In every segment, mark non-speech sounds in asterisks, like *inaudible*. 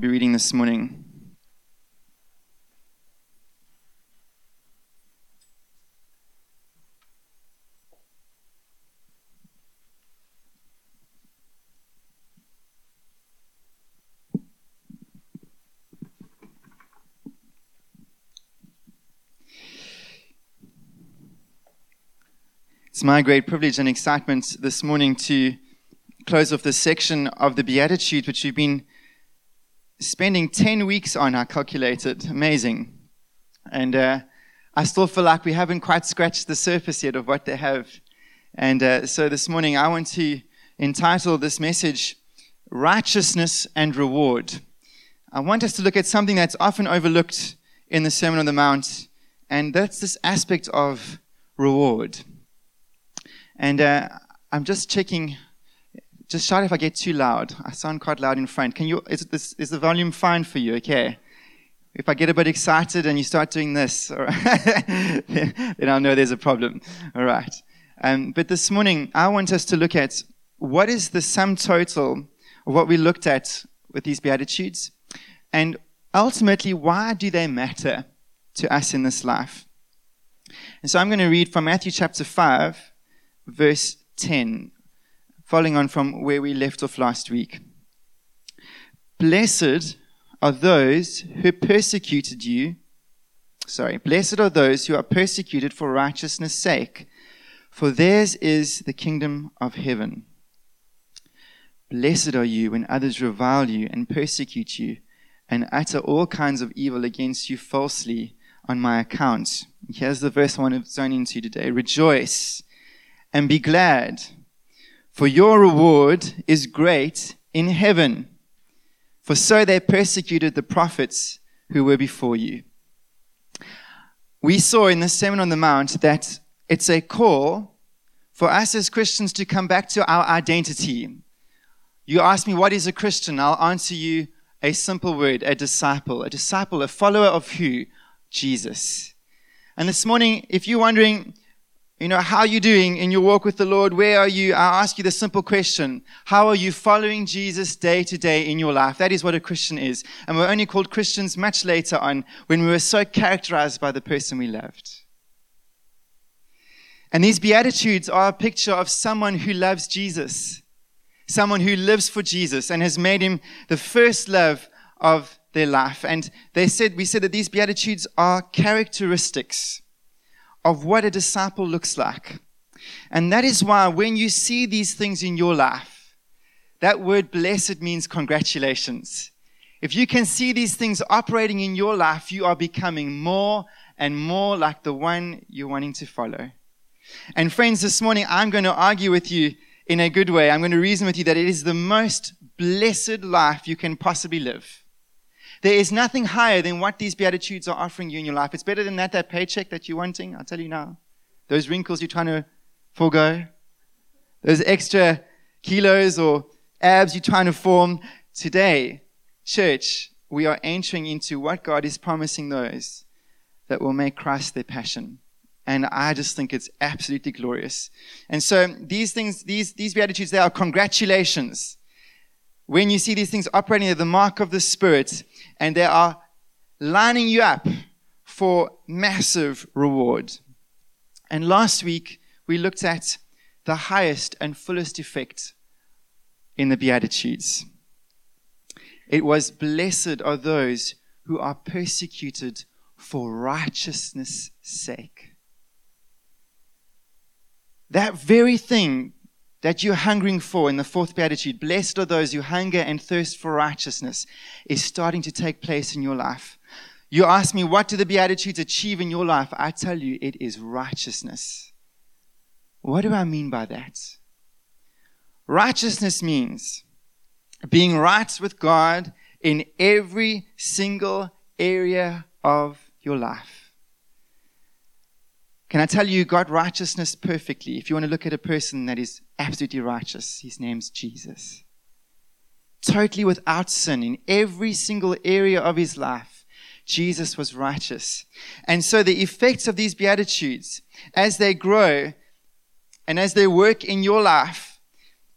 be reading this morning. It's my great privilege and excitement this morning to close off this section of the Beatitude, which we've been spending 10 weeks on, I calculated. Amazing. And uh, I still feel like we haven't quite scratched the surface yet of what they have. And uh, so this morning, I want to entitle this message Righteousness and Reward. I want us to look at something that's often overlooked in the Sermon on the Mount, and that's this aspect of reward. And uh, I'm just checking just shout if I get too loud. I sound quite loud in front. Can you, is, this, is the volume fine for you? Okay. If I get a bit excited and you start doing this, *laughs* then I'll know there's a problem. All right. Um, but this morning, I want us to look at what is the sum total of what we looked at with these Beatitudes, and ultimately, why do they matter to us in this life? And so I'm going to read from Matthew chapter 5, verse 10 following on from where we left off last week. Blessed are those who persecuted you. Sorry, blessed are those who are persecuted for righteousness' sake, for theirs is the kingdom of heaven. Blessed are you when others revile you and persecute you and utter all kinds of evil against you falsely on my account. Here's the verse I want to zone into today. Rejoice and be glad for your reward is great in heaven. For so they persecuted the prophets who were before you. We saw in the Sermon on the Mount that it's a call for us as Christians to come back to our identity. You ask me, what is a Christian? I'll answer you a simple word a disciple. A disciple, a follower of who? Jesus. And this morning, if you're wondering, you know, how are you doing in your walk with the Lord? Where are you? I ask you the simple question. How are you following Jesus day to day in your life? That is what a Christian is. And we're only called Christians much later on when we were so characterized by the person we loved. And these Beatitudes are a picture of someone who loves Jesus, someone who lives for Jesus and has made him the first love of their life. And they said, we said that these Beatitudes are characteristics of what a disciple looks like. And that is why when you see these things in your life, that word blessed means congratulations. If you can see these things operating in your life, you are becoming more and more like the one you're wanting to follow. And friends, this morning I'm going to argue with you in a good way. I'm going to reason with you that it is the most blessed life you can possibly live. There is nothing higher than what these Beatitudes are offering you in your life. It's better than that, that paycheck that you're wanting. I'll tell you now. Those wrinkles you're trying to forego. Those extra kilos or abs you're trying to form. Today, church, we are entering into what God is promising those that will make Christ their passion. And I just think it's absolutely glorious. And so these things, these, these Beatitudes, they are congratulations when you see these things operating, they're the mark of the Spirit, and they are lining you up for massive reward. And last week, we looked at the highest and fullest effect in the Beatitudes. It was, Blessed are those who are persecuted for righteousness' sake. That very thing that you're hungering for in the fourth beatitude, blessed are those who hunger and thirst for righteousness, is starting to take place in your life. You ask me, what do the beatitudes achieve in your life? I tell you, it is righteousness. What do I mean by that? Righteousness means being right with God in every single area of your life. Can I tell you, God righteousness perfectly? If you want to look at a person that is absolutely righteous, his name's Jesus. Totally without sin in every single area of his life, Jesus was righteous. And so the effects of these Beatitudes, as they grow and as they work in your life,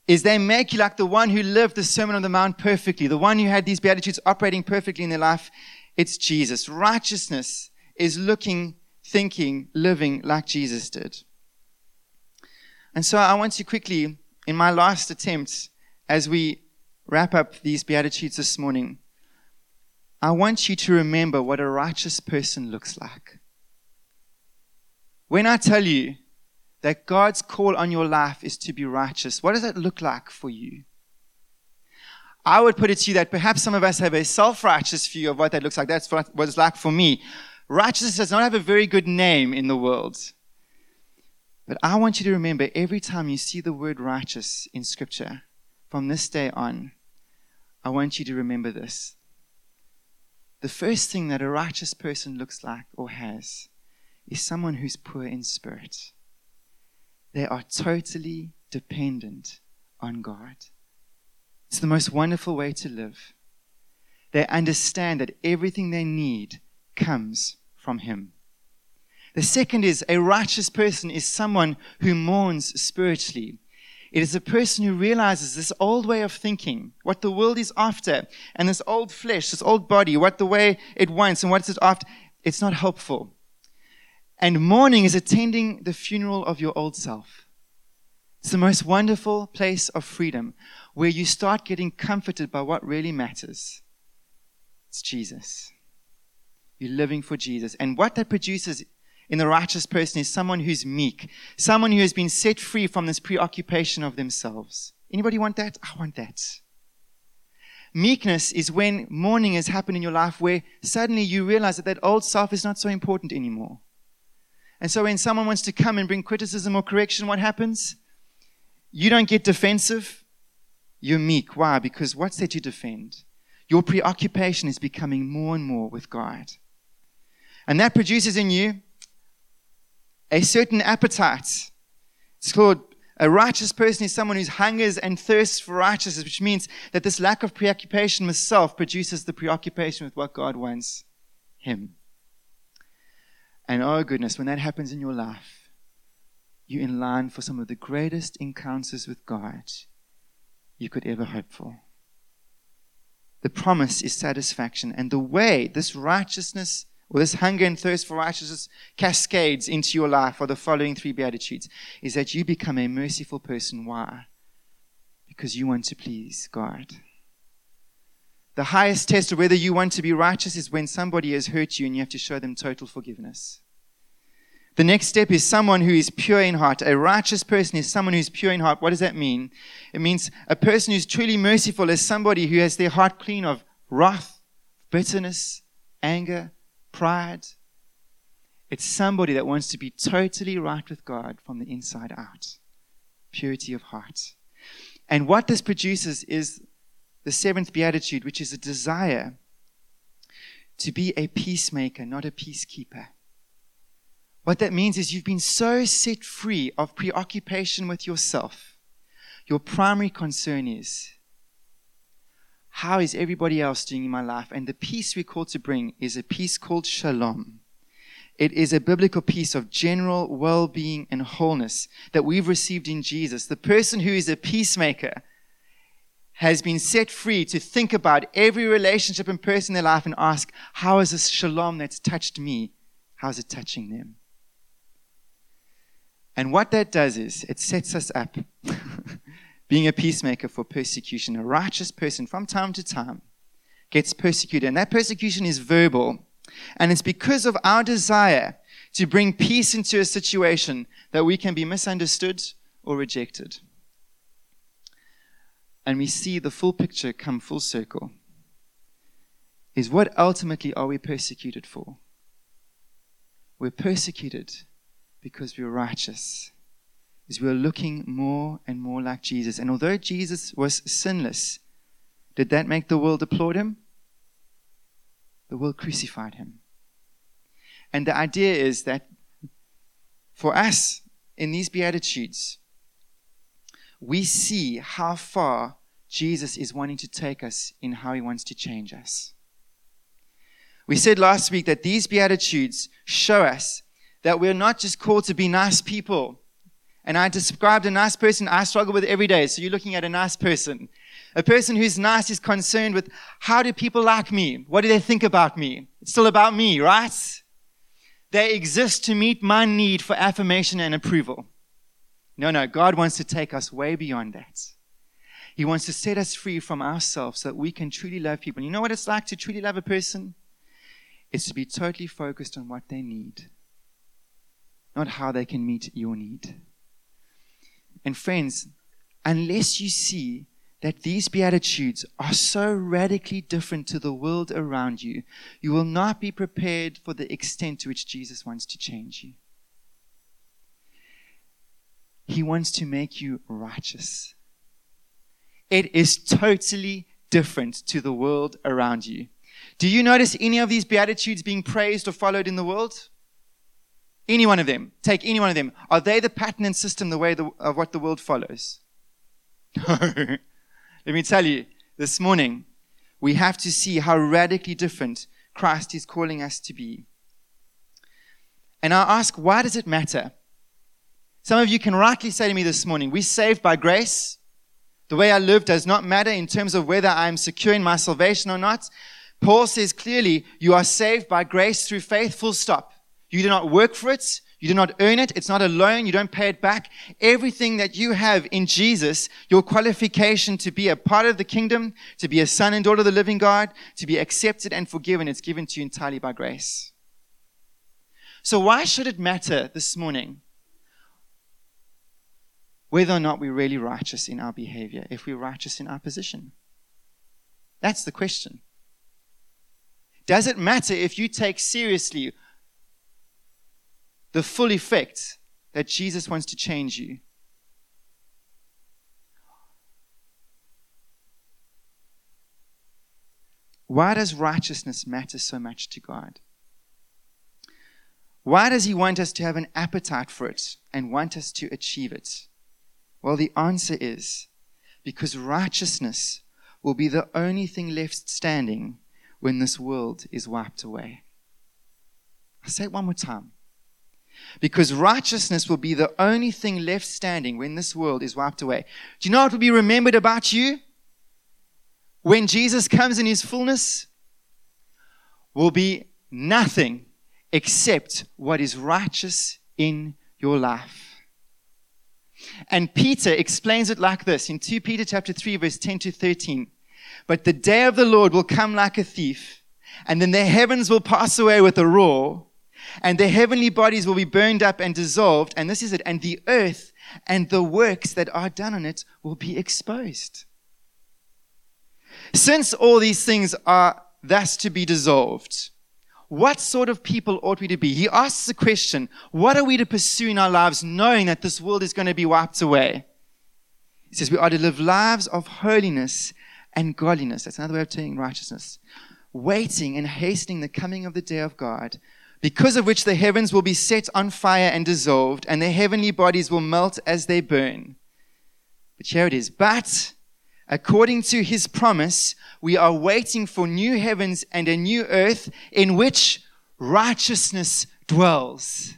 is they make you like the one who lived the Sermon on the Mount perfectly, the one who had these Beatitudes operating perfectly in their life. It's Jesus. Righteousness is looking, thinking, living like Jesus did. And so I want to quickly, in my last attempt, as we wrap up these Beatitudes this morning, I want you to remember what a righteous person looks like. When I tell you that God's call on your life is to be righteous, what does that look like for you? I would put it to you that perhaps some of us have a self righteous view of what that looks like. That's what it's like for me. Righteousness does not have a very good name in the world. But I want you to remember every time you see the word righteous in Scripture, from this day on, I want you to remember this. The first thing that a righteous person looks like or has is someone who's poor in spirit. They are totally dependent on God. It's the most wonderful way to live. They understand that everything they need comes from Him. The second is a righteous person is someone who mourns spiritually. It is a person who realizes this old way of thinking, what the world is after, and this old flesh, this old body, what the way it wants and what it's after, it's not helpful. And mourning is attending the funeral of your old self. It's the most wonderful place of freedom where you start getting comforted by what really matters. It's Jesus. You're living for Jesus. And what that produces in the righteous person is someone who's meek, someone who has been set free from this preoccupation of themselves. Anybody want that? I want that. Meekness is when mourning has happened in your life where suddenly you realize that that old self is not so important anymore. And so when someone wants to come and bring criticism or correction, what happens? You don't get defensive. You're meek. Why? Because what's there to defend? Your preoccupation is becoming more and more with God. And that produces in you a certain appetite. It's called a righteous person is someone who hungers and thirsts for righteousness, which means that this lack of preoccupation with self produces the preoccupation with what God wants him. And oh goodness, when that happens in your life, you're in line for some of the greatest encounters with God you could ever hope for. The promise is satisfaction, and the way this righteousness or this hunger and thirst for righteousness cascades into your life are the following three Beatitudes is that you become a merciful person. Why? Because you want to please God. The highest test of whether you want to be righteous is when somebody has hurt you and you have to show them total forgiveness. The next step is someone who is pure in heart. A righteous person is someone who's pure in heart. What does that mean? It means a person who's truly merciful is somebody who has their heart clean of wrath, bitterness, anger, pride. It's somebody that wants to be totally right with God from the inside out. Purity of heart. And what this produces is the seventh beatitude, which is a desire to be a peacemaker, not a peacekeeper. What that means is you've been so set free of preoccupation with yourself. Your primary concern is how is everybody else doing in my life? And the peace we're called to bring is a peace called shalom. It is a biblical peace of general well being and wholeness that we've received in Jesus. The person who is a peacemaker has been set free to think about every relationship and person in their life and ask, How is this shalom that's touched me? How is it touching them? And what that does is it sets us up *laughs* being a peacemaker for persecution. A righteous person from time to time gets persecuted, and that persecution is verbal. And it's because of our desire to bring peace into a situation that we can be misunderstood or rejected. And we see the full picture come full circle. Is what ultimately are we persecuted for? We're persecuted because we're righteous. Is we're looking more and more like Jesus. And although Jesus was sinless, did that make the world applaud him? The world crucified him. And the idea is that for us in these Beatitudes, we see how far Jesus is wanting to take us in how he wants to change us. We said last week that these Beatitudes show us that we're not just called to be nice people and I described a nice person I struggle with every day. So you're looking at a nice person. A person who's nice is concerned with how do people like me? What do they think about me? It's still about me, right? They exist to meet my need for affirmation and approval. No, no, God wants to take us way beyond that. He wants to set us free from ourselves so that we can truly love people. You know what it's like to truly love a person? It's to be totally focused on what they need, not how they can meet your need. And friends, unless you see that these Beatitudes are so radically different to the world around you, you will not be prepared for the extent to which Jesus wants to change you. He wants to make you righteous. It is totally different to the world around you. Do you notice any of these Beatitudes being praised or followed in the world? Any one of them. Take any one of them. Are they the pattern and system the way the, of what the world follows? *laughs* No. Let me tell you, this morning, we have to see how radically different Christ is calling us to be. And I ask, why does it matter? Some of you can rightly say to me this morning, we're saved by grace. The way I live does not matter in terms of whether I'm secure in my salvation or not. Paul says clearly, you are saved by grace through faith, full stop. You do not work for it. You do not earn it. It's not a loan. You don't pay it back. Everything that you have in Jesus, your qualification to be a part of the kingdom, to be a son and daughter of the living God, to be accepted and forgiven, it's given to you entirely by grace. So why should it matter this morning whether or not we're really righteous in our behavior, if we're righteous in our position? That's the question. Does it matter if you take seriously the full effect that Jesus wants to change you. Why does righteousness matter so much to God? Why does He want us to have an appetite for it and want us to achieve it? Well, the answer is because righteousness will be the only thing left standing when this world is wiped away. I'll say it one more time. Because righteousness will be the only thing left standing when this world is wiped away. Do you know what will be remembered about you? When Jesus comes in his fullness, will be nothing except what is righteous in your life. And Peter explains it like this in 2 Peter chapter 3 verse 10 to 13. But the day of the Lord will come like a thief, and then the heavens will pass away with a roar, and the heavenly bodies will be burned up and dissolved. And this is it. And the earth and the works that are done on it will be exposed. Since all these things are thus to be dissolved, what sort of people ought we to be? He asks the question, what are we to pursue in our lives knowing that this world is going to be wiped away? He says we are to live lives of holiness and godliness. That's another way of saying righteousness. Waiting and hastening the coming of the day of God, because of which the heavens will be set on fire and dissolved, and the heavenly bodies will melt as they burn. But here it is. But according to his promise, we are waiting for new heavens and a new earth in which righteousness dwells.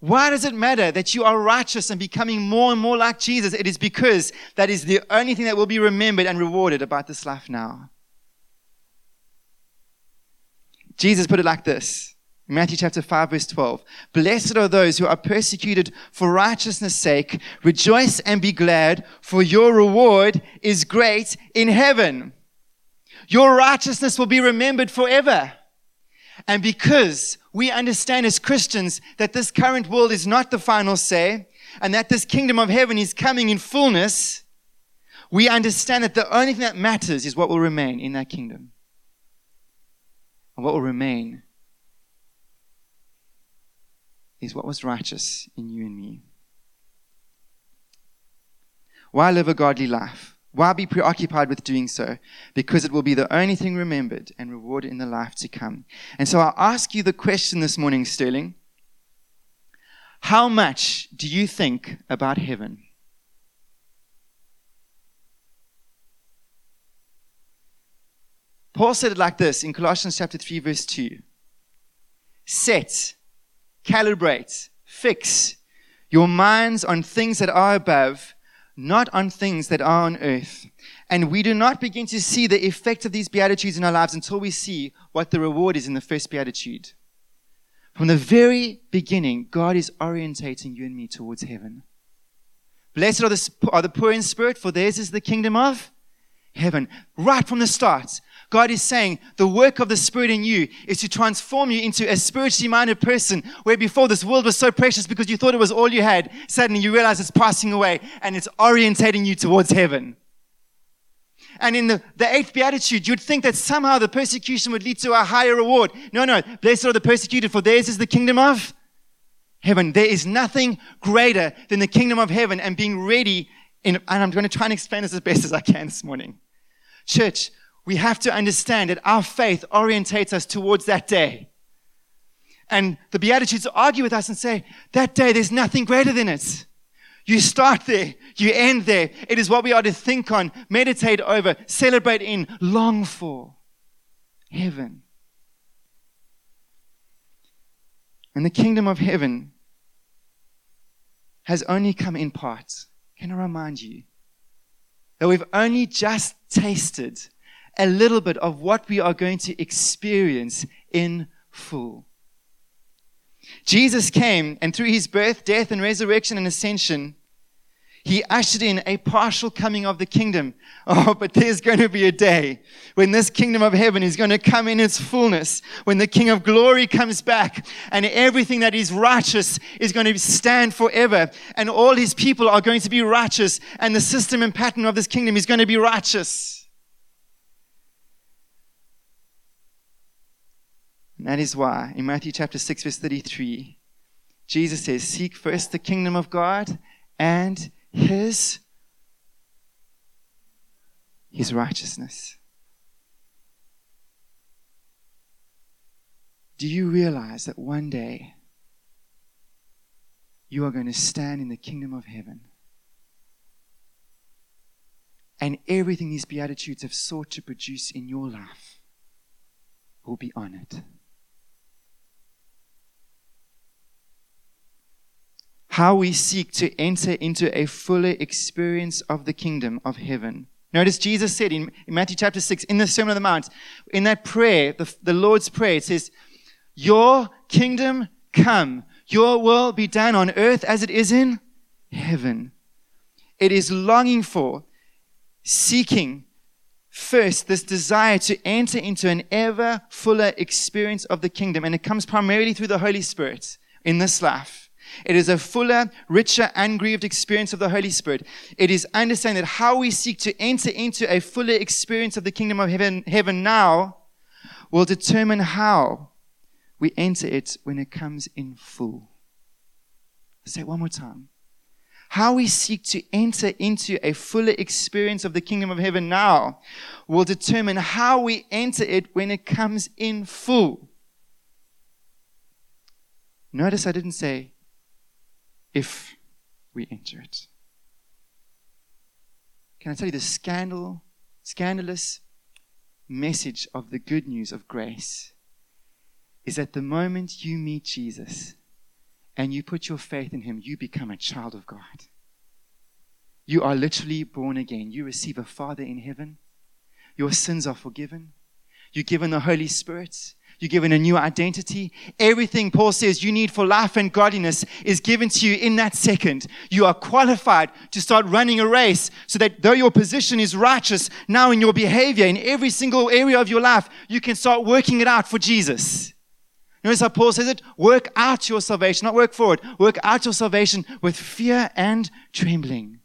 Why does it matter that you are righteous and becoming more and more like Jesus? It is because that is the only thing that will be remembered and rewarded about this life now. Jesus put it like this Matthew chapter 5 verse 12. Blessed are those who are persecuted for righteousness sake. Rejoice and be glad, for your reward is great in heaven. Your righteousness will be remembered forever. And because we understand as Christians that this current world is not the final say, and that this kingdom of heaven is coming in fullness, we understand that the only thing that matters is what will remain in that kingdom. And what will remain is what was righteous in you and me. Why live a godly life? Why be preoccupied with doing so? Because it will be the only thing remembered and rewarded in the life to come. And so I ask you the question this morning, Sterling. How much do you think about heaven? Paul said it like this in Colossians chapter 3 verse 2. Set calibrate, fix your minds on things that are above, not on things that are on earth. And we do not begin to see the effect of these Beatitudes in our lives until we see what the reward is in the first Beatitude. From the very beginning, God is orientating you and me towards heaven. Blessed are the, are the poor in spirit, for theirs is the kingdom of heaven. Right from the start, God is saying the work of the Spirit in you is to transform you into a spiritually minded person where before this world was so precious because you thought it was all you had. Suddenly you realize it's passing away and it's orientating you towards heaven. And in the, the eighth beatitude, you'd think that somehow the persecution would lead to a higher reward. No, no. Blessed are the persecuted, for theirs is the kingdom of heaven. There is nothing greater than the kingdom of heaven and being ready. In, and I'm going to try and explain this as best as I can this morning. Church, we have to understand that our faith orientates us towards that day. And the Beatitudes argue with us and say, that day, there's nothing greater than it. You start there, you end there. It is what we are to think on, meditate over, celebrate in, long for. Heaven. And the kingdom of heaven has only come in part. Can I remind you that we've only just tasted a little bit of what we are going to experience in full. Jesus came, and through his birth, death, and resurrection and ascension, he ushered in a partial coming of the kingdom. *laughs* Oh, but there's going to be a day when this kingdom of heaven is going to come in its fullness, when the King of glory comes back and everything that is righteous is going to stand forever and all his people are going to be righteous and the system and pattern of this kingdom is going to be righteous. And that is why in Matthew chapter 6 verse 33, Jesus says, seek first the kingdom of God and his his righteousness. Do you realize that one day you are going to stand in the kingdom of heaven? And everything these Beatitudes have sought to produce in your life will be honored. How we seek to enter into a fuller experience of the kingdom of heaven. Notice Jesus said in, in Matthew chapter 6, in the Sermon on the Mount, in that prayer, the, the Lord's Prayer, it says, Your kingdom come, your will be done on earth as it is in heaven. It is longing for, seeking first this desire to enter into an ever fuller experience of the kingdom. And it comes primarily through the Holy Spirit in this life. It is a fuller, richer, and grieved experience of the Holy Spirit. It is understanding that how we seek to enter into a fuller experience of the kingdom of heaven, heaven now will determine how we enter it when it comes in full. I'll say it one more time. How we seek to enter into a fuller experience of the kingdom of heaven now will determine how we enter it when it comes in full. Notice I didn't say if we enter it. Can I tell you the scandal, scandalous message of the good news of grace is that the moment you meet Jesus and you put your faith in him, you become a child of God. You are literally born again. You receive a Father in heaven. Your sins are forgiven. You're given the Holy Spirit. You're given a new identity. Everything Paul says you need for life and godliness is given to you in that second. You are qualified to start running a race so that though your position is righteous, now in your behavior, in every single area of your life, you can start working it out for Jesus. Notice how Paul says it? Work out your salvation, not work for it. Work out your salvation with fear and trembling.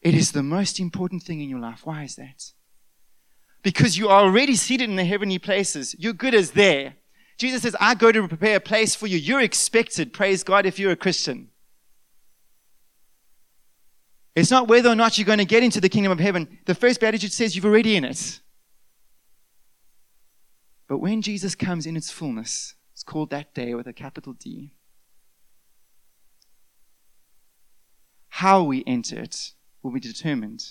It is the most important thing in your life. Why is that? Because you are already seated in the heavenly places. You're good as there. Jesus says, I go to prepare a place for you. You're expected, praise God, if you're a Christian. It's not whether or not you're going to get into the kingdom of heaven. The first beatitude says you're already in it. But when Jesus comes in its fullness, it's called that day with a capital D. How we enter it will be determined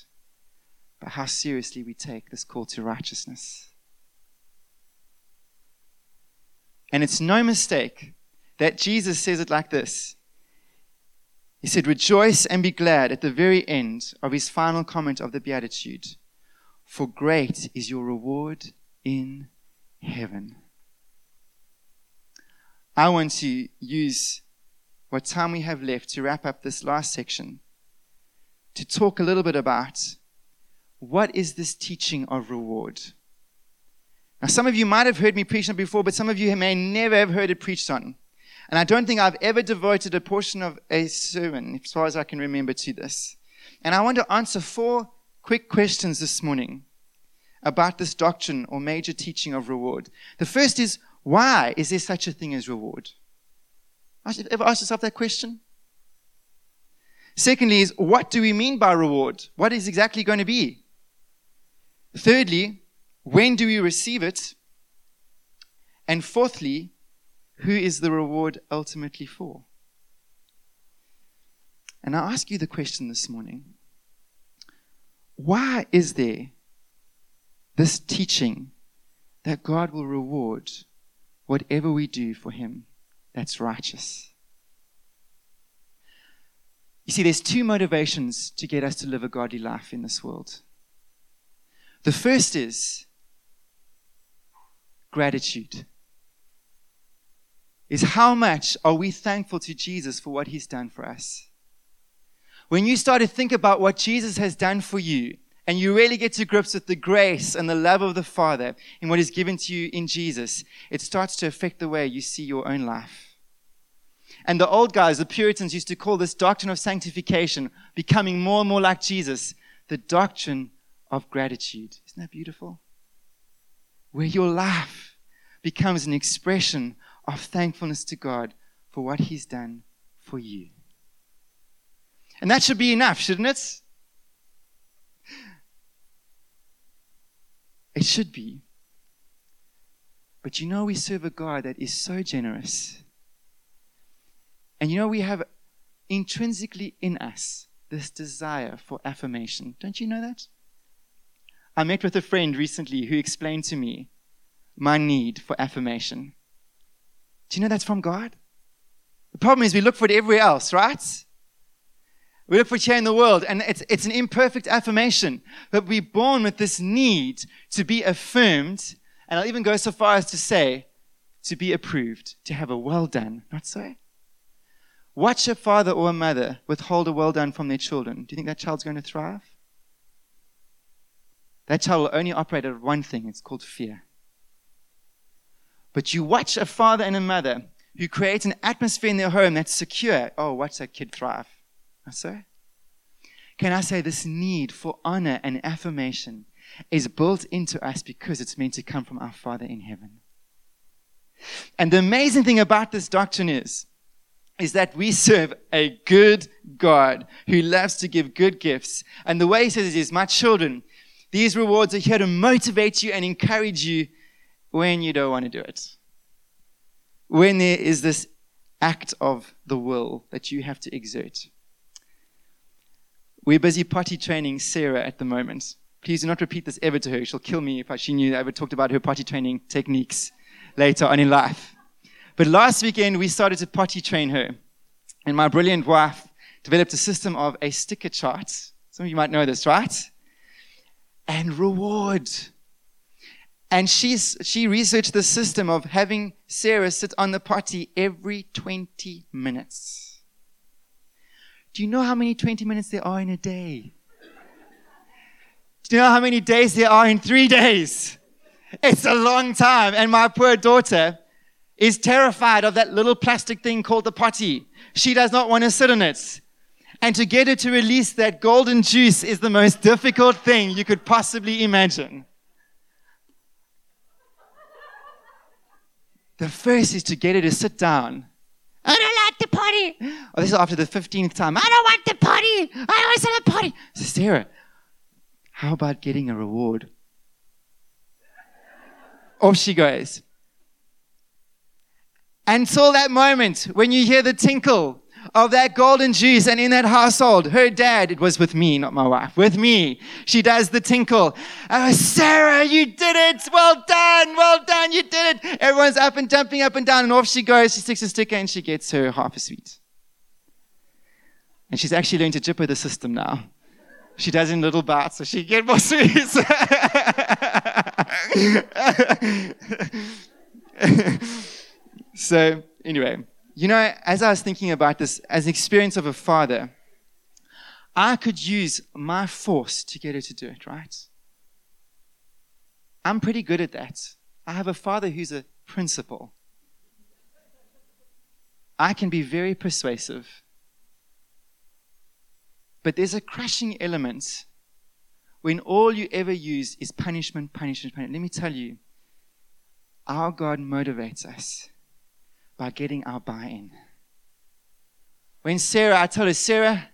but how seriously we take this call to righteousness. And it's no mistake that Jesus says it like this He said, Rejoice and be glad at the very end of his final comment of the Beatitude, for great is your reward in heaven. I want to use what time we have left to wrap up this last section to talk a little bit about what is this teaching of reward. Now, some of you might have heard me preach on it before, but some of you may never have heard it preached on. And I don't think I've ever devoted a portion of a sermon, as far as I can remember, to this. And I want to answer four quick questions this morning about this doctrine or major teaching of reward. The first is, why is there such a thing as reward? Have Ever asked yourself that question? Secondly, is what do we mean by reward? What is exactly going to be? Thirdly, when do we receive it? And fourthly, who is the reward ultimately for? And I ask you the question this morning why is there this teaching that God will reward whatever we do for Him that's righteous? You see, there's two motivations to get us to live a godly life in this world. The first is gratitude is how much are we thankful to Jesus for what he's done for us? When you start to think about what Jesus has done for you, and you really get to grips with the grace and the love of the Father and what is given to you in Jesus, it starts to affect the way you see your own life. And the old guys, the Puritans, used to call this doctrine of sanctification, becoming more and more like Jesus, the doctrine of gratitude. Isn't that beautiful? Where your life becomes an expression of thankfulness to God for what He's done for you. And that should be enough, shouldn't it? It should be. But you know, we serve a God that is so generous. And you know, we have intrinsically in us this desire for affirmation. Don't you know that? I met with a friend recently who explained to me my need for affirmation. Do you know that's from God? The problem is we look for it everywhere else, right? We look for it in the world, and it's, it's an imperfect affirmation. But we're born with this need to be affirmed, and I'll even go so far as to say, to be approved, to have a well done, not so? Watch a father or a mother withhold a well done from their children. Do you think that child's going to thrive? That child will only operate at one thing it's called fear. But you watch a father and a mother who create an atmosphere in their home that's secure. Oh, watch that kid thrive. I say. Can I say this need for honor and affirmation is built into us because it's meant to come from our Father in heaven. And the amazing thing about this doctrine is, is that we serve a good God who loves to give good gifts. And the way he says it is, my children, these rewards are here to motivate you and encourage you when you don't want to do it. When there is this act of the will that you have to exert. We're busy potty training Sarah at the moment. Please do not repeat this ever to her. She'll kill me if she knew I ever talked about her potty training techniques later on in life. But last weekend, we started to potty train her. And my brilliant wife developed a system of a sticker chart. Some of you might know this, right? And reward. And she's, she researched the system of having Sarah sit on the potty every 20 minutes. Do you know how many 20 minutes there are in a day? Do you know how many days there are in three days? It's a long time. And my poor daughter is terrified of that little plastic thing called the potty. She does not want to sit in it. And to get her to release that golden juice is the most difficult thing you could possibly imagine. The first is to get her to sit down. I don't like the potty. Oh, this is after the 15th time. I don't want the potty. I always want the potty. So, Sarah, how about getting a reward? Off she goes. Until that moment when you hear the tinkle of that golden juice. And in that household, her dad, it was with me, not my wife, with me. She does the tinkle. Oh, Sarah, you did it. Well done. Well done. You did it. Everyone's up and jumping up and down. And off she goes. She sticks a sticker and she gets her half a sweet. And she's actually learned to jipper the system now. She does in little bites so she get more *laughs* sweets. *laughs* so, anyway, you know, as I was thinking about this, as an experience of a father, I could use my force to get her to do it, right? I'm pretty good at that. I have a father who's a principal. I can be very persuasive. But there's a crushing element when all you ever use is punishment, punishment, punishment. Let me tell you, our God motivates us by getting our buy in. When Sarah, I told her, Sarah,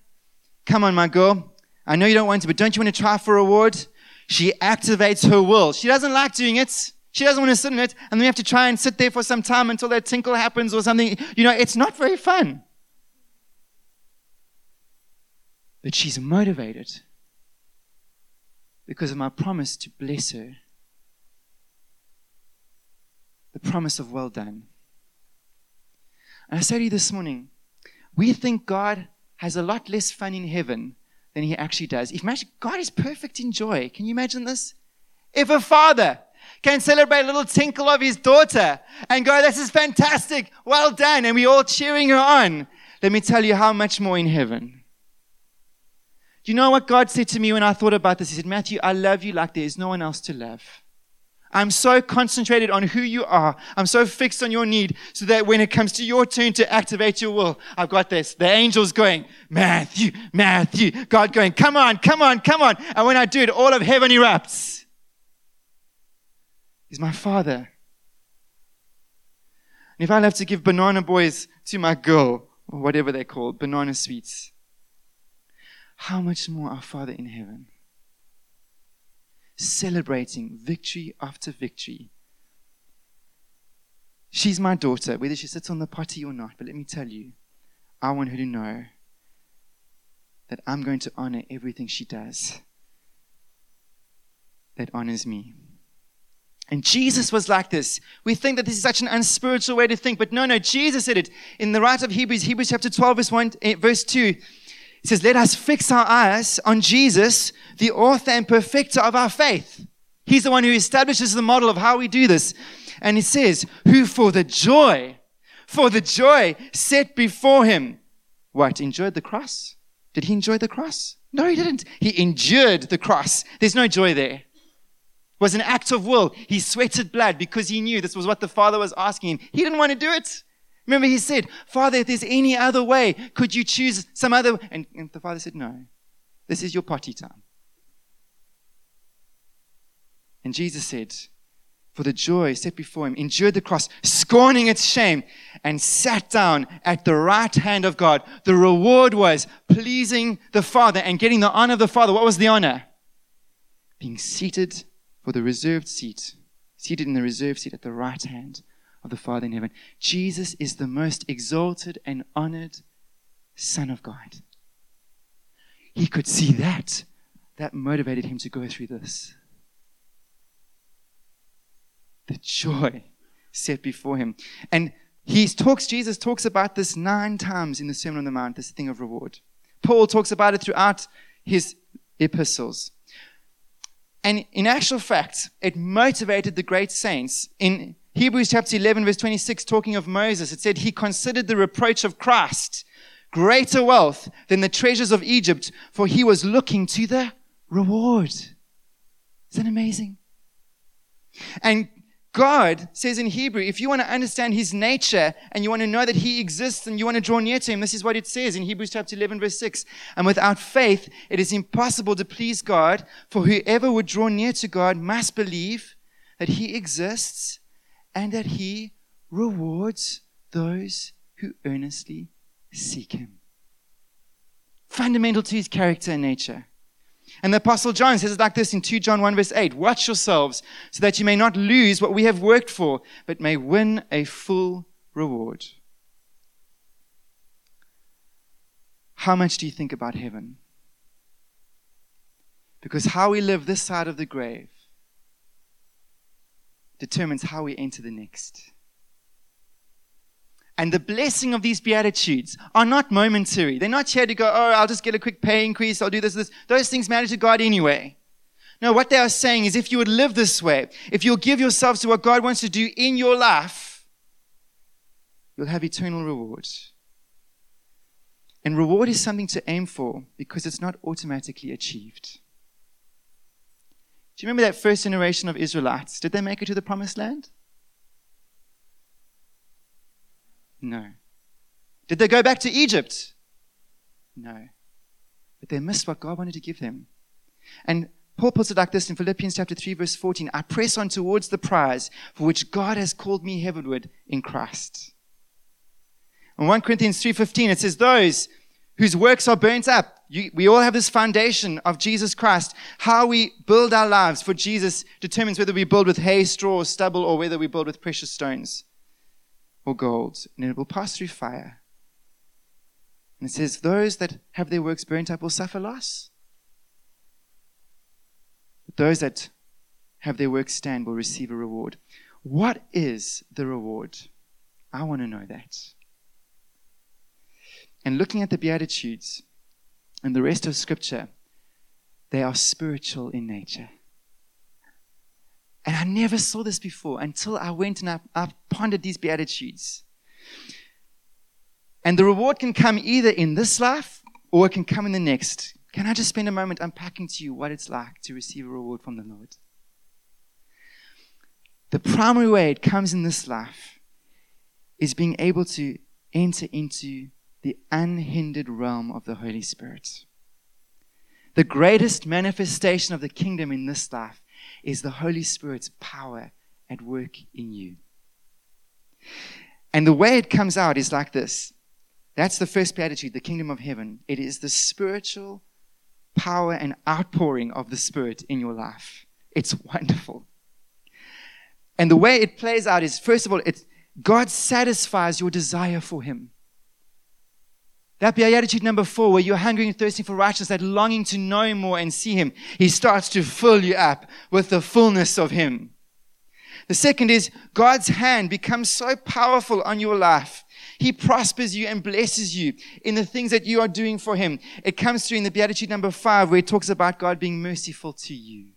come on, my girl. I know you don't want to, but don't you want to try for a reward? She activates her will. She doesn't like doing it. She doesn't want to sit in it. And then we have to try and sit there for some time until that tinkle happens or something. You know, it's not very fun. But she's motivated because of my promise to bless her. The promise of well done. And I say to you this morning, we think God has a lot less fun in heaven than he actually does. If imagine God is perfect in joy. Can you imagine this? If a father can celebrate a little tinkle of his daughter and go, This is fantastic, well done, and we all cheering her on, let me tell you how much more in heaven. Do you know what God said to me when I thought about this? He said, Matthew, I love you like there is no one else to love. I'm so concentrated on who you are. I'm so fixed on your need so that when it comes to your turn to activate your will, I've got this. The angel's going, Matthew, Matthew. God going, come on, come on, come on. And when I do it, all of heaven erupts. He's my father. And if I have to give banana boys to my girl, or whatever they're called, banana sweets, how much more our Father in heaven? Celebrating victory after victory. She's my daughter, whether she sits on the potty or not. But let me tell you, I want her to know that I'm going to honor everything she does that honors me. And Jesus was like this. We think that this is such an unspiritual way to think, but no, no, Jesus said it. In the writer of Hebrews, Hebrews chapter 12, verse 1, eh, verse 2, it says, Let us fix our eyes on Jesus, the author and perfecter of our faith. He's the one who establishes the model of how we do this. And he says, Who for the joy, for the joy set before him, what? Enjoyed the cross? Did he enjoy the cross? No, he didn't. He endured the cross. There's no joy there. It was an act of will. He sweated blood because he knew this was what the Father was asking him. He didn't want to do it. Remember, he said, Father, if there's any other way, could you choose some other? And, and the father said, No, this is your potty time. And Jesus said, For the joy set before him, endured the cross, scorning its shame, and sat down at the right hand of God. The reward was pleasing the Father and getting the honor of the Father. What was the honor? Being seated for the reserved seat, seated in the reserved seat at the right hand of the Father in heaven. Jesus is the most exalted and honored Son of God. He could see that. That motivated him to go through this. The joy set before him. And he talks, Jesus talks about this nine times in the Sermon on the Mount, this thing of reward. Paul talks about it throughout his epistles. And in actual fact, it motivated the great saints in Hebrews chapter 11, verse 26, talking of Moses, it said, He considered the reproach of Christ greater wealth than the treasures of Egypt, for he was looking to the reward. Isn't that amazing? And God says in Hebrew, if you want to understand his nature and you want to know that he exists and you want to draw near to him, this is what it says in Hebrews chapter 11, verse 6. And without faith, it is impossible to please God, for whoever would draw near to God must believe that he exists and that he rewards those who earnestly seek him. Fundamental to his character and nature. And the Apostle John says it like this in 2 John 1, verse 8 Watch yourselves so that you may not lose what we have worked for, but may win a full reward. How much do you think about heaven? Because how we live this side of the grave determines how we enter the next. And the blessing of these beatitudes are not momentary. They're not here to go, oh, I'll just get a quick pay increase, I'll do this, this. Those things matter to God anyway. No, what they are saying is if you would live this way, if you'll give yourselves to what God wants to do in your life, you'll have eternal reward. And reward is something to aim for because it's not automatically achieved. Do you remember that first generation of Israelites? Did they make it to the promised land? No. Did they go back to Egypt? No. But they missed what God wanted to give them. And Paul puts it like this in Philippians chapter 3 verse 14. I press on towards the prize for which God has called me heavenward in Christ. In 1 Corinthians 3.15, it says, those whose works are burnt up. You, we all have this foundation of Jesus Christ. How we build our lives for Jesus determines whether we build with hay, straw, or stubble, or whether we build with precious stones or gold. And it will pass through fire. And it says, those that have their works burnt up will suffer loss. But those that have their works stand will receive a reward. What is the reward? I want to know that and looking at the Beatitudes and the rest of Scripture, they are spiritual in nature. And I never saw this before until I went and I, I pondered these Beatitudes. And the reward can come either in this life or it can come in the next. Can I just spend a moment unpacking to you what it's like to receive a reward from the Lord? The primary way it comes in this life is being able to enter into the unhindered realm of the Holy Spirit. The greatest manifestation of the kingdom in this life is the Holy Spirit's power at work in you. And the way it comes out is like this. That's the first beatitude, the kingdom of heaven. It is the spiritual power and outpouring of the Spirit in your life. It's wonderful. And the way it plays out is, first of all, it's, God satisfies your desire for Him. That beatitude number four, where you're hungry and thirsting for righteousness, that longing to know more and see Him, He starts to fill you up with the fullness of Him. The second is God's hand becomes so powerful on your life. He prospers you and blesses you in the things that you are doing for Him. It comes through in the Beatitude number five, where it talks about God being merciful to you.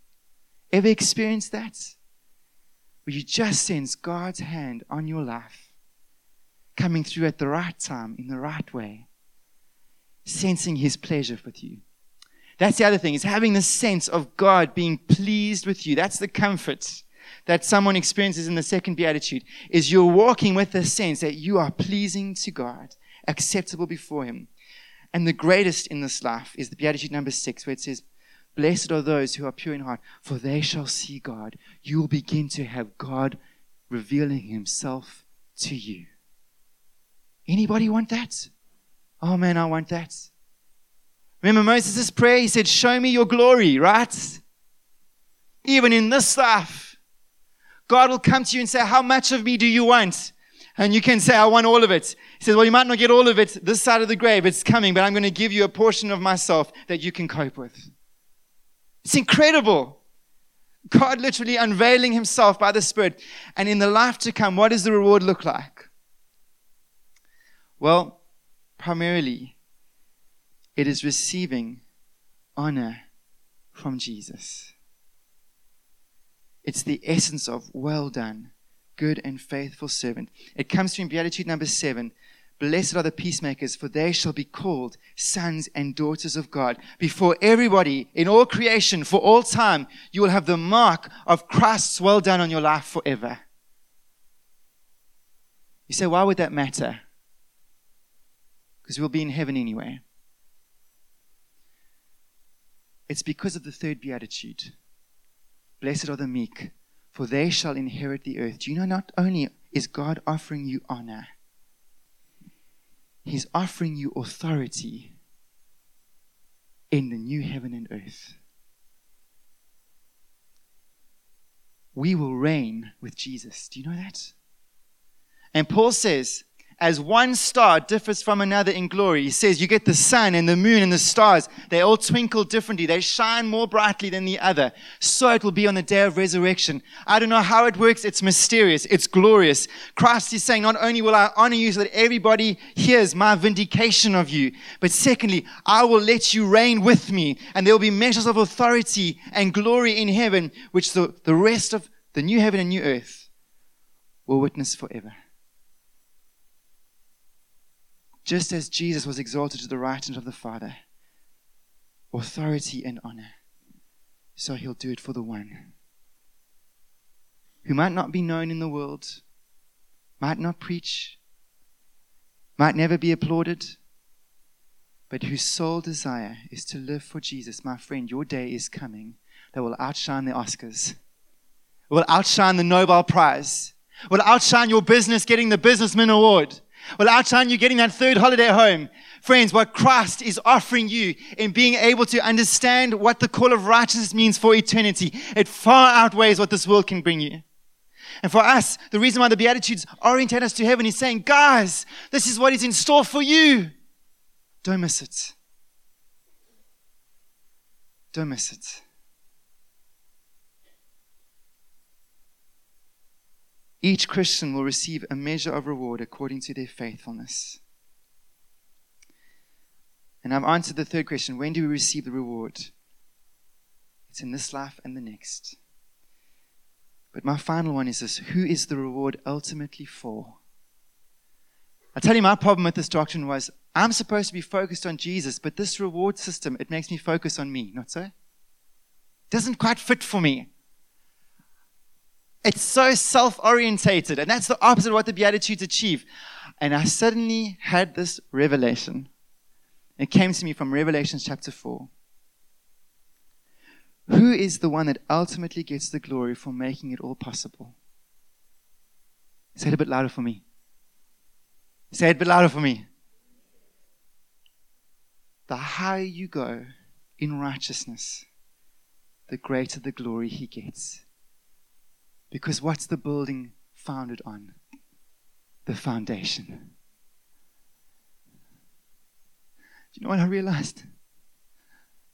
Ever experienced that? Where you just sense God's hand on your life coming through at the right time, in the right way sensing his pleasure with you. That's the other thing, is having the sense of God being pleased with you. That's the comfort that someone experiences in the second beatitude, is you're walking with the sense that you are pleasing to God, acceptable before him. And the greatest in this life is the beatitude number six, where it says, Blessed are those who are pure in heart, for they shall see God. You will begin to have God revealing himself to you. Anybody want that? Oh man, I want that. Remember Moses' prayer? He said, Show me your glory, right? Even in this life, God will come to you and say, How much of me do you want? And you can say, I want all of it. He says, Well, you might not get all of it this side of the grave. It's coming, but I'm going to give you a portion of myself that you can cope with. It's incredible. God literally unveiling himself by the Spirit. And in the life to come, what does the reward look like? Well, primarily, it is receiving honor from Jesus. It's the essence of well done, good and faithful servant. It comes from Beatitude number seven. Blessed are the peacemakers, for they shall be called sons and daughters of God. Before everybody in all creation, for all time, you will have the mark of Christ's well done on your life forever. You say, why would that matter? Because we'll be in heaven anyway. It's because of the third beatitude. Blessed are the meek, for they shall inherit the earth. Do you know not only is God offering you honor, He's offering you authority in the new heaven and earth. We will reign with Jesus. Do you know that? And Paul says, as one star differs from another in glory. He says you get the sun and the moon and the stars. They all twinkle differently. They shine more brightly than the other. So it will be on the day of resurrection. I don't know how it works. It's mysterious. It's glorious. Christ is saying, not only will I honor you so that everybody hears my vindication of you, but secondly, I will let you reign with me. And there will be measures of authority and glory in heaven, which the, the rest of the new heaven and new earth will witness forever. Just as Jesus was exalted to the right hand of the Father, authority and honor, so he'll do it for the one who might not be known in the world, might not preach, might never be applauded, but whose sole desire is to live for Jesus. My friend, your day is coming that will outshine the Oscars, will outshine the Nobel Prize, will outshine your business getting the Businessman Award well, outshine you're getting that third holiday home. Friends, what Christ is offering you in being able to understand what the call of righteousness means for eternity, it far outweighs what this world can bring you. And for us, the reason why the Beatitudes orientate us to heaven is saying, guys, this is what is in store for you. Don't miss it. Don't miss it. Each Christian will receive a measure of reward according to their faithfulness. And I've answered the third question when do we receive the reward? It's in this life and the next. But my final one is this who is the reward ultimately for? I tell you, my problem with this doctrine was I'm supposed to be focused on Jesus, but this reward system, it makes me focus on me, not so? Doesn't quite fit for me. It's so self orientated, and that's the opposite of what the Beatitudes achieve. And I suddenly had this revelation. It came to me from Revelation chapter 4. Who is the one that ultimately gets the glory for making it all possible? Say it a bit louder for me. Say it a bit louder for me. The higher you go in righteousness, the greater the glory he gets. Because what's the building founded on? The foundation. Do you know what I realized?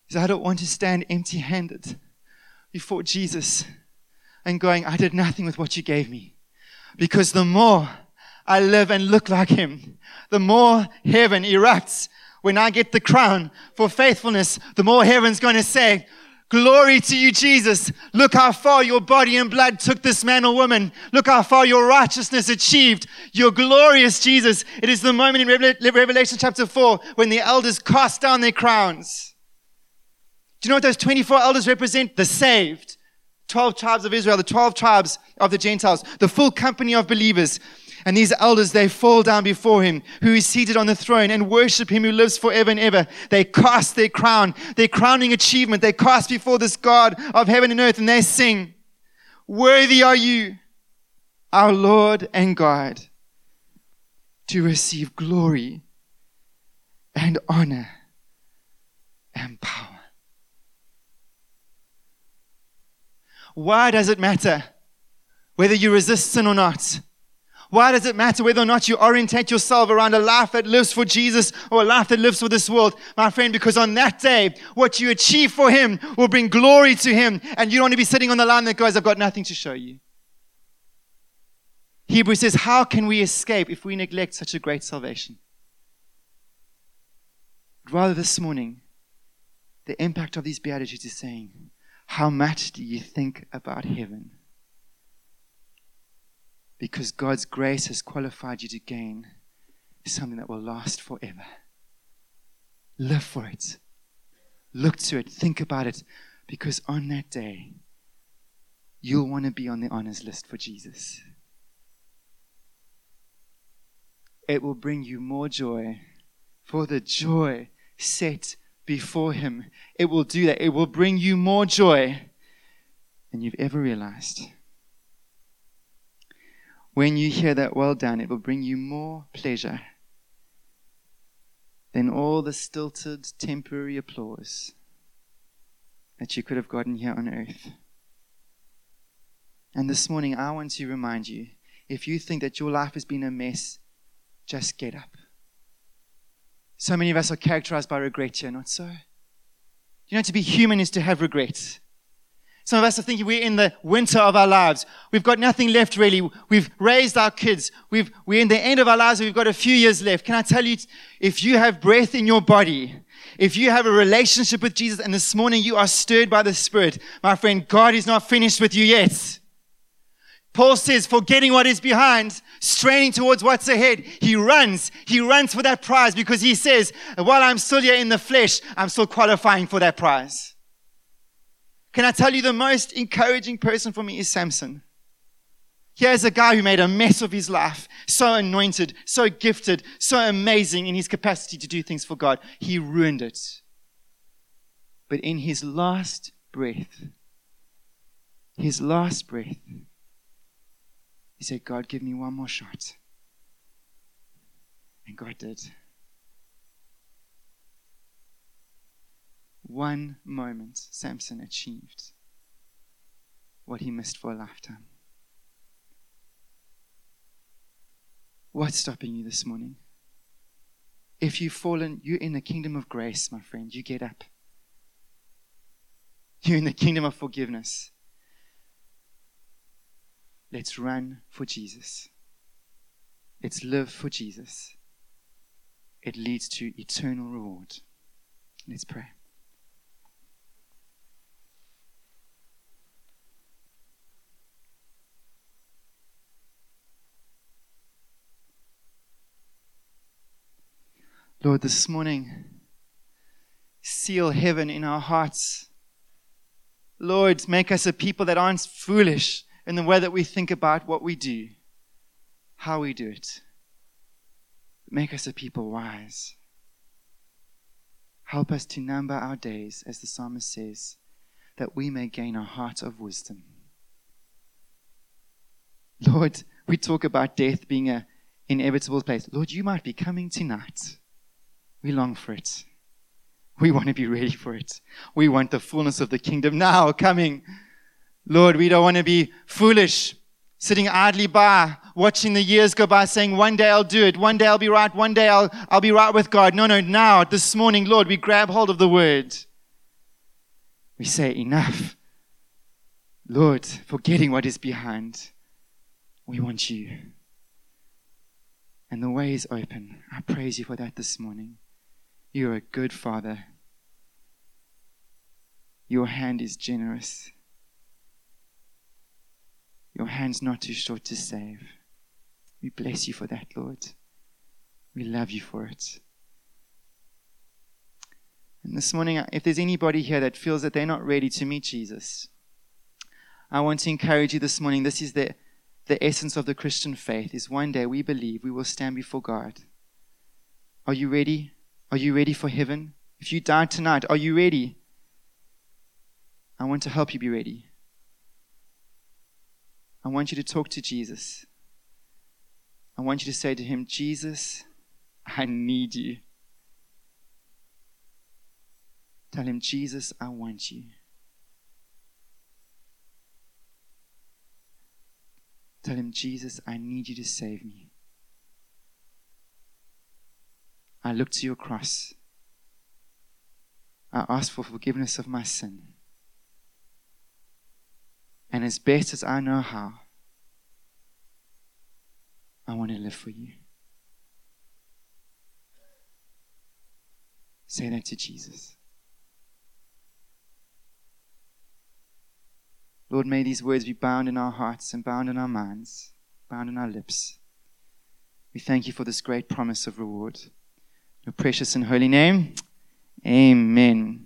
Is I don't want to stand empty handed before Jesus and going, I did nothing with what you gave me. Because the more I live and look like him, the more heaven erupts when I get the crown for faithfulness, the more heaven's going to say, Glory to you, Jesus. Look how far your body and blood took this man or woman. Look how far your righteousness achieved. You're glorious, Jesus. It is the moment in Revelation chapter 4 when the elders cast down their crowns. Do you know what those 24 elders represent? The saved. 12 tribes of Israel, the 12 tribes of the Gentiles, the full company of believers. And these elders, they fall down before him who is seated on the throne and worship him who lives forever and ever. They cast their crown, their crowning achievement. They cast before this God of heaven and earth and they sing, Worthy are you, our Lord and God, to receive glory and honor and power. Why does it matter whether you resist sin or not? Why does it matter whether or not you orientate yourself around a life that lives for Jesus or a life that lives for this world, my friend? Because on that day, what you achieve for Him will bring glory to Him, and you don't want to be sitting on the line that goes, I've got nothing to show you. Hebrews says, How can we escape if we neglect such a great salvation? Rather, this morning, the impact of these Beatitudes is saying, How much do you think about heaven? Because God's grace has qualified you to gain something that will last forever. Live for it. Look to it. Think about it. Because on that day, you'll want to be on the honors list for Jesus. It will bring you more joy for the joy set before Him. It will do that. It will bring you more joy than you've ever realized. When you hear that well done, it will bring you more pleasure than all the stilted temporary applause that you could have gotten here on earth. And this morning, I want to remind you if you think that your life has been a mess just get up. So many of us are characterized by regret here, not so? You know, to be human is to have regrets. Some of us are thinking we're in the winter of our lives. We've got nothing left really. We've raised our kids. We've, we're in the end of our lives. We've got a few years left. Can I tell you, if you have breath in your body, if you have a relationship with Jesus and this morning you are stirred by the Spirit, my friend, God is not finished with you yet. Paul says, forgetting what is behind, straining towards what's ahead. He runs. He runs for that prize because he says, while I'm still here in the flesh, I'm still qualifying for that prize. Can I tell you the most encouraging person for me is Samson? Here's a guy who made a mess of his life, so anointed, so gifted, so amazing in his capacity to do things for God. He ruined it. But in his last breath, his last breath, he said, God, give me one more shot. And God did. One moment, Samson achieved what he missed for a lifetime. What's stopping you this morning? If you've fallen, you're in the kingdom of grace, my friend. You get up. You're in the kingdom of forgiveness. Let's run for Jesus. Let's live for Jesus. It leads to eternal reward. Let's pray. Lord, this morning, seal heaven in our hearts. Lord, make us a people that aren't foolish in the way that we think about what we do, how we do it. Make us a people wise. Help us to number our days, as the psalmist says, that we may gain a heart of wisdom. Lord, we talk about death being an inevitable place. Lord, you might be coming tonight. We long for it. We want to be ready for it. We want the fullness of the kingdom now coming. Lord, we don't want to be foolish, sitting idly by, watching the years go by, saying, one day I'll do it, one day I'll be right, one day I'll, I'll be right with God. No, no, now, this morning, Lord, we grab hold of the word. We say, enough. Lord, forgetting what is behind, we want you. And the way is open. I praise you for that this morning. You're a good Father. Your hand is generous. Your hand's not too short to save. We bless you for that, Lord. We love you for it. And this morning, if there's anybody here that feels that they're not ready to meet Jesus, I want to encourage you this morning. This is the, the essence of the Christian faith is one day we believe we will stand before God. Are you ready? Are you ready for heaven? If you died tonight, are you ready? I want to help you be ready. I want you to talk to Jesus. I want you to say to him, Jesus, I need you. Tell him, Jesus, I want you. Tell him, Jesus, I need you to save me. I look to your cross. I ask for forgiveness of my sin. And as best as I know how, I want to live for you. Say that to Jesus. Lord, may these words be bound in our hearts and bound in our minds, bound in our lips. We thank you for this great promise of reward your precious and holy name. Amen.